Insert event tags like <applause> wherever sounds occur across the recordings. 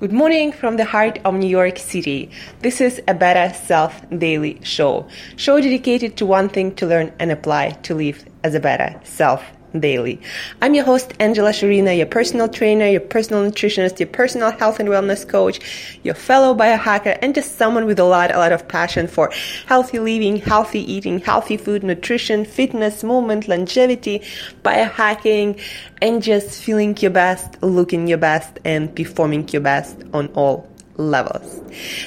Good morning from the heart of New York City. This is a Better Self Daily Show. Show dedicated to one thing to learn and apply to live as a better self daily. I'm your host, Angela Shurina, your personal trainer, your personal nutritionist, your personal health and wellness coach, your fellow biohacker, and just someone with a lot, a lot of passion for healthy living, healthy eating, healthy food, nutrition, fitness, movement, longevity, biohacking, and just feeling your best, looking your best, and performing your best on all levels.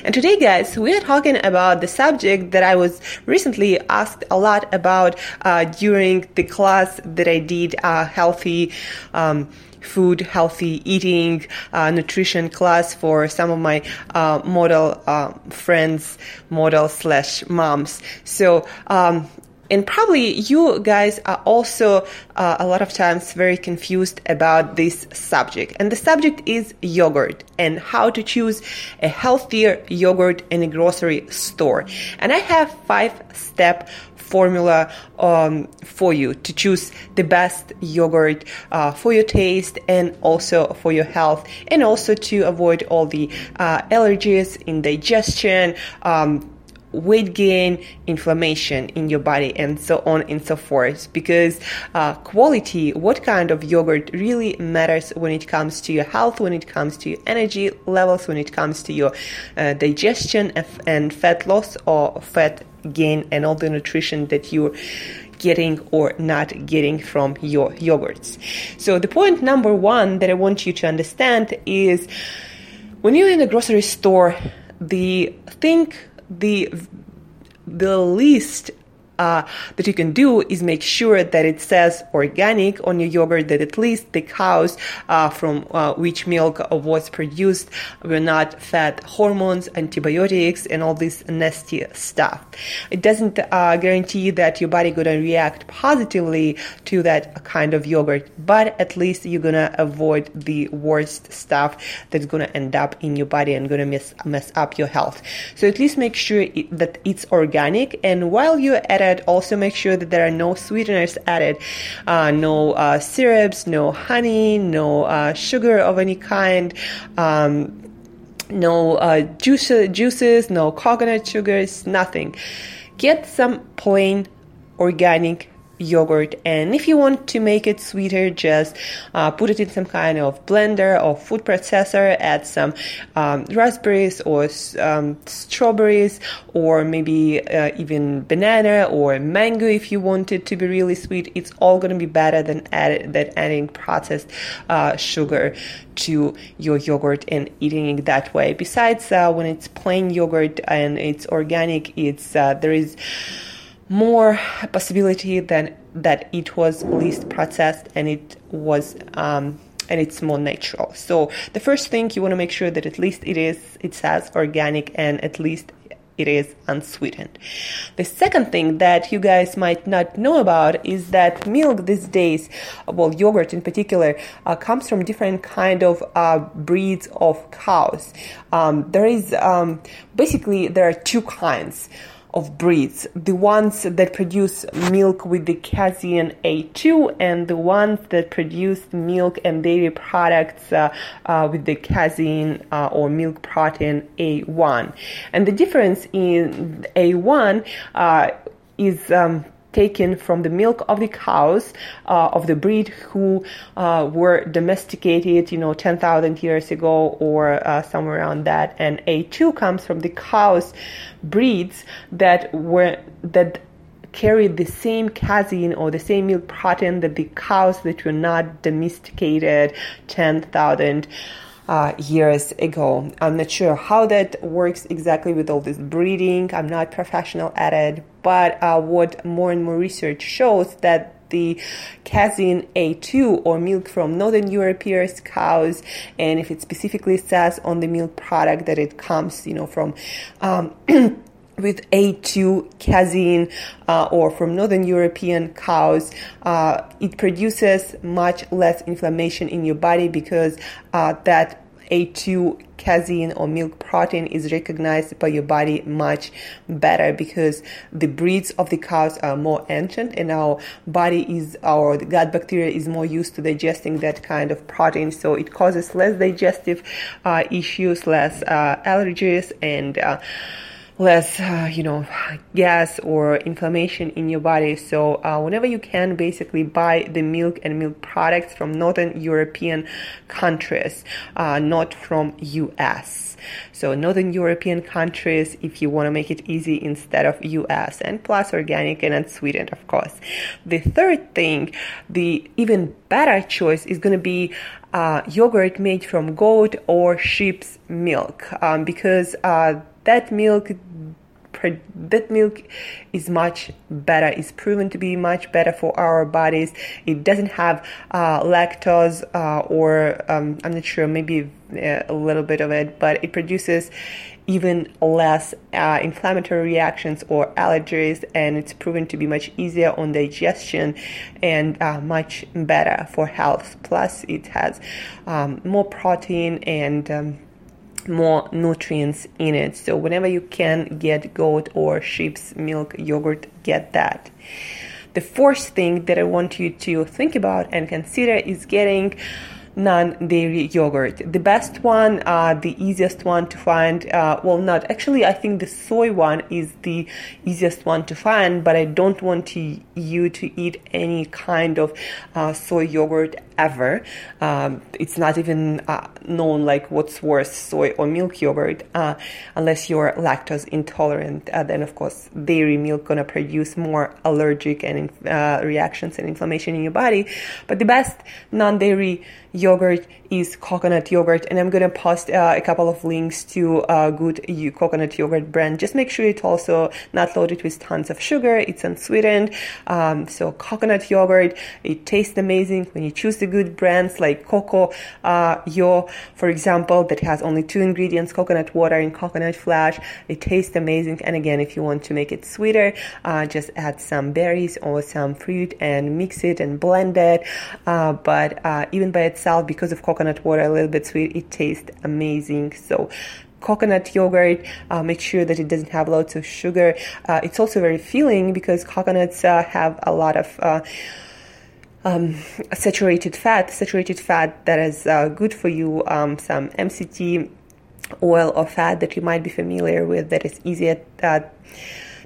And today, guys, we are talking about the subject that I was recently asked a lot about uh, during the class that I did, uh, healthy. Um, food, healthy eating, uh, nutrition class for some of my uh, model uh, friends, model slash moms. So um, and probably you guys are also uh, a lot of times very confused about this subject. And the subject is yogurt and how to choose a healthier yogurt in a grocery store. And I have five step formula um, for you to choose the best yogurt uh, for your taste and also for your health, and also to avoid all the uh, allergies, indigestion, um, weight gain, inflammation in your body, and so on and so forth. Because uh, quality, what kind of yogurt really matters when it comes to your health, when it comes to your energy levels, when it comes to your uh, digestion and fat loss or fat gain, and all the nutrition that you're getting or not getting from your yogurts. So, the point number one that I want you to understand is when you're in a grocery store, the thing the the least uh, that you can do is make sure that it says organic on your yogurt, that at least the cows uh, from uh, which milk was produced were not fed hormones, antibiotics, and all this nasty stuff. It doesn't uh, guarantee that your body gonna react positively to that kind of yogurt, but at least you're gonna avoid the worst stuff that's gonna end up in your body and gonna mess mess up your health. So at least make sure it, that it's organic, and while you're at also make sure that there are no sweeteners added, uh, no uh, syrups, no honey, no uh, sugar of any kind. Um, no uh, juice, juices, no coconut sugars, nothing. Get some plain organic yogurt. And if you want to make it sweeter just uh, put it in some kind of blender or food processor add some um, raspberries or um, strawberries or maybe uh, even banana or mango if you want it to be really sweet. It's all going to be better than, add, than adding processed uh, sugar to your yogurt and eating it that way. Besides uh, when it's plain yogurt and it's organic it's uh, there is more possibility than that it was least processed and it was um, and it's more natural. So the first thing you want to make sure that at least it is it says organic and at least it is unsweetened. The second thing that you guys might not know about is that milk these days, well, yogurt in particular, uh, comes from different kind of uh, breeds of cows. Um, there is um, basically there are two kinds of breeds the ones that produce milk with the casein A2 and the ones that produce milk and dairy products uh, uh, with the casein uh, or milk protein A1. And the difference in A1 uh, is um, taken from the milk of the cows uh, of the breed who uh, were domesticated, you know, 10,000 years ago or uh, somewhere around that. And A2 comes from the cows breeds that were that carried the same casein or the same milk protein that the cows that were not domesticated 10,000 uh, years ago. I'm not sure how that works exactly with all this breeding. I'm not professional at it, but uh, what more and more research shows that the casein A2 or milk from Northern European cows, and if it specifically says on the milk product that it comes, you know, from um, <clears throat> with A2 casein uh, or from Northern European cows, uh, it produces much less inflammation in your body because uh, that A2 casein or milk protein is recognized by your body much better because the breeds of the cows are more ancient and our body is our gut bacteria is more used to digesting that kind of protein. So it causes less digestive uh, issues less uh, allergies and uh, less, uh, you know, gas or inflammation in your body. So uh, whenever you can, basically buy the milk and milk products from Northern European countries, uh, not from U.S. So Northern European countries, if you want to make it easy instead of US, and plus organic and unsweetened, of course. The third thing, the even better choice is going to be uh, yogurt made from goat or sheep's milk um, because uh, that milk that milk is much better is proven to be much better for our bodies. It doesn't have uh, lactose uh, or um, i'm not sure maybe uh, a little bit of it but it produces even less uh, inflammatory reactions or allergies and it's proven to be much easier on digestion and uh, much better for health. Plus it has um, more protein and um, more nutrients in it. So whenever you can get goat or sheep's milk yogurt, get that. The fourth thing that I want you to think about and consider is getting non-dairy yogurt. The best one, uh, the easiest one to find, uh, well, not actually. I think the soy one is the easiest one to find, but I don't want to, you to eat any kind of uh, soy yogurt ever. Um, it's not even uh, known like what's worse, soy or milk yogurt, uh, unless you're lactose intolerant. Uh, then, of course, dairy milk gonna produce more allergic and reactions and inflammation in your body. But the best non-dairy yogurt is coconut yogurt and i'm to post uh, a couple of links to a good coconut yogurt brand just make sure it's also not loaded with tons of sugar it's unsweetened um, so coconut yogurt it tastes amazing when you choose the good brands like coco uh, yo for example that has only two ingredients coconut water and coconut flash it tastes amazing and again if you want to make it sweeter uh, just add some berries or some fruit and mix it and blend it uh, but uh, even by itself because of coconut water a little bit sweet it tastes amazing so coconut yogurt. Uh, make sure that it doesn't have lots of sugar. Uh, it's also very filling because coconuts uh, have a lot of. Um, saturated fat, saturated fat that is uh, good for you. Um, some MCT oil or fat that you might be familiar with that is easy uh,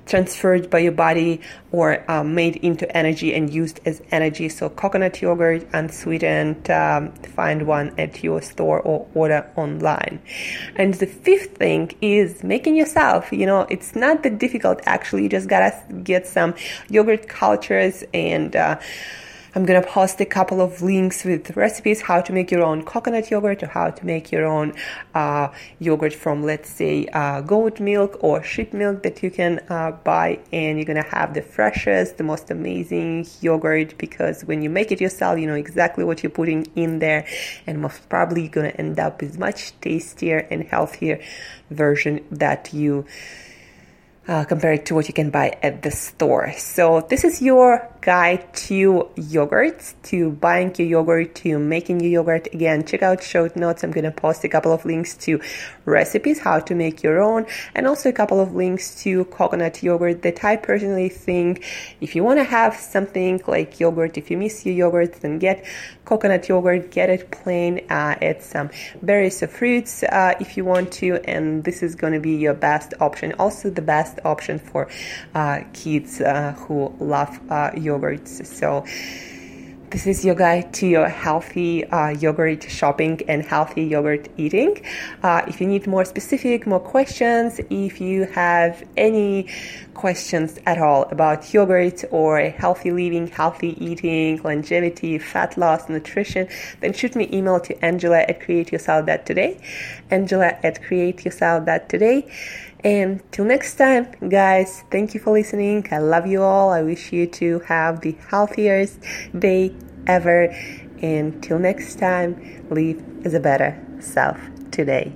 transferred by your body or um, made into energy and used as energy. So, coconut yogurt unsweetened, um, find one at your store or order online. And the fifth thing is making yourself. You know, it's not that difficult actually. You just gotta get some yogurt cultures and uh, I'm gonna post a couple of links with recipes how to make your own coconut yogurt or how to make your own uh, yogurt from, let's say, uh, goat milk or sheep milk that you can uh, buy, and you're gonna have the freshest, the most amazing yogurt because when you make it yourself, you know exactly what you're putting in there, and most probably you're gonna end up with much tastier and healthier version that you uh, compared to what you can buy at the store. So this is your guide to yogurts, to buying your yogurt, to making your yogurt. Again, check out show notes. I'm going to post a couple of links to recipes, how to make your own, and also a couple of links to coconut yogurt that I personally think if you want to have something like yogurt, if you miss your yogurt, then get coconut yogurt, get it plain, uh, add some berries or fruits uh, if you want to, and this is going to be your best option. Also, the best option for uh, kids uh, who love uh, yogurts. So this is your guide to your healthy uh, yogurt shopping and healthy yogurt eating. Uh, if you need more specific, more questions, if you have any questions at all about yogurt or healthy living, healthy eating, longevity, fat loss, nutrition, then shoot me email to Angela at createyourself.today. Angela at createyourself.today. And till next time, guys, thank you for listening. I love you all. I wish you to have the healthiest day ever. And till next time, live as a better self today.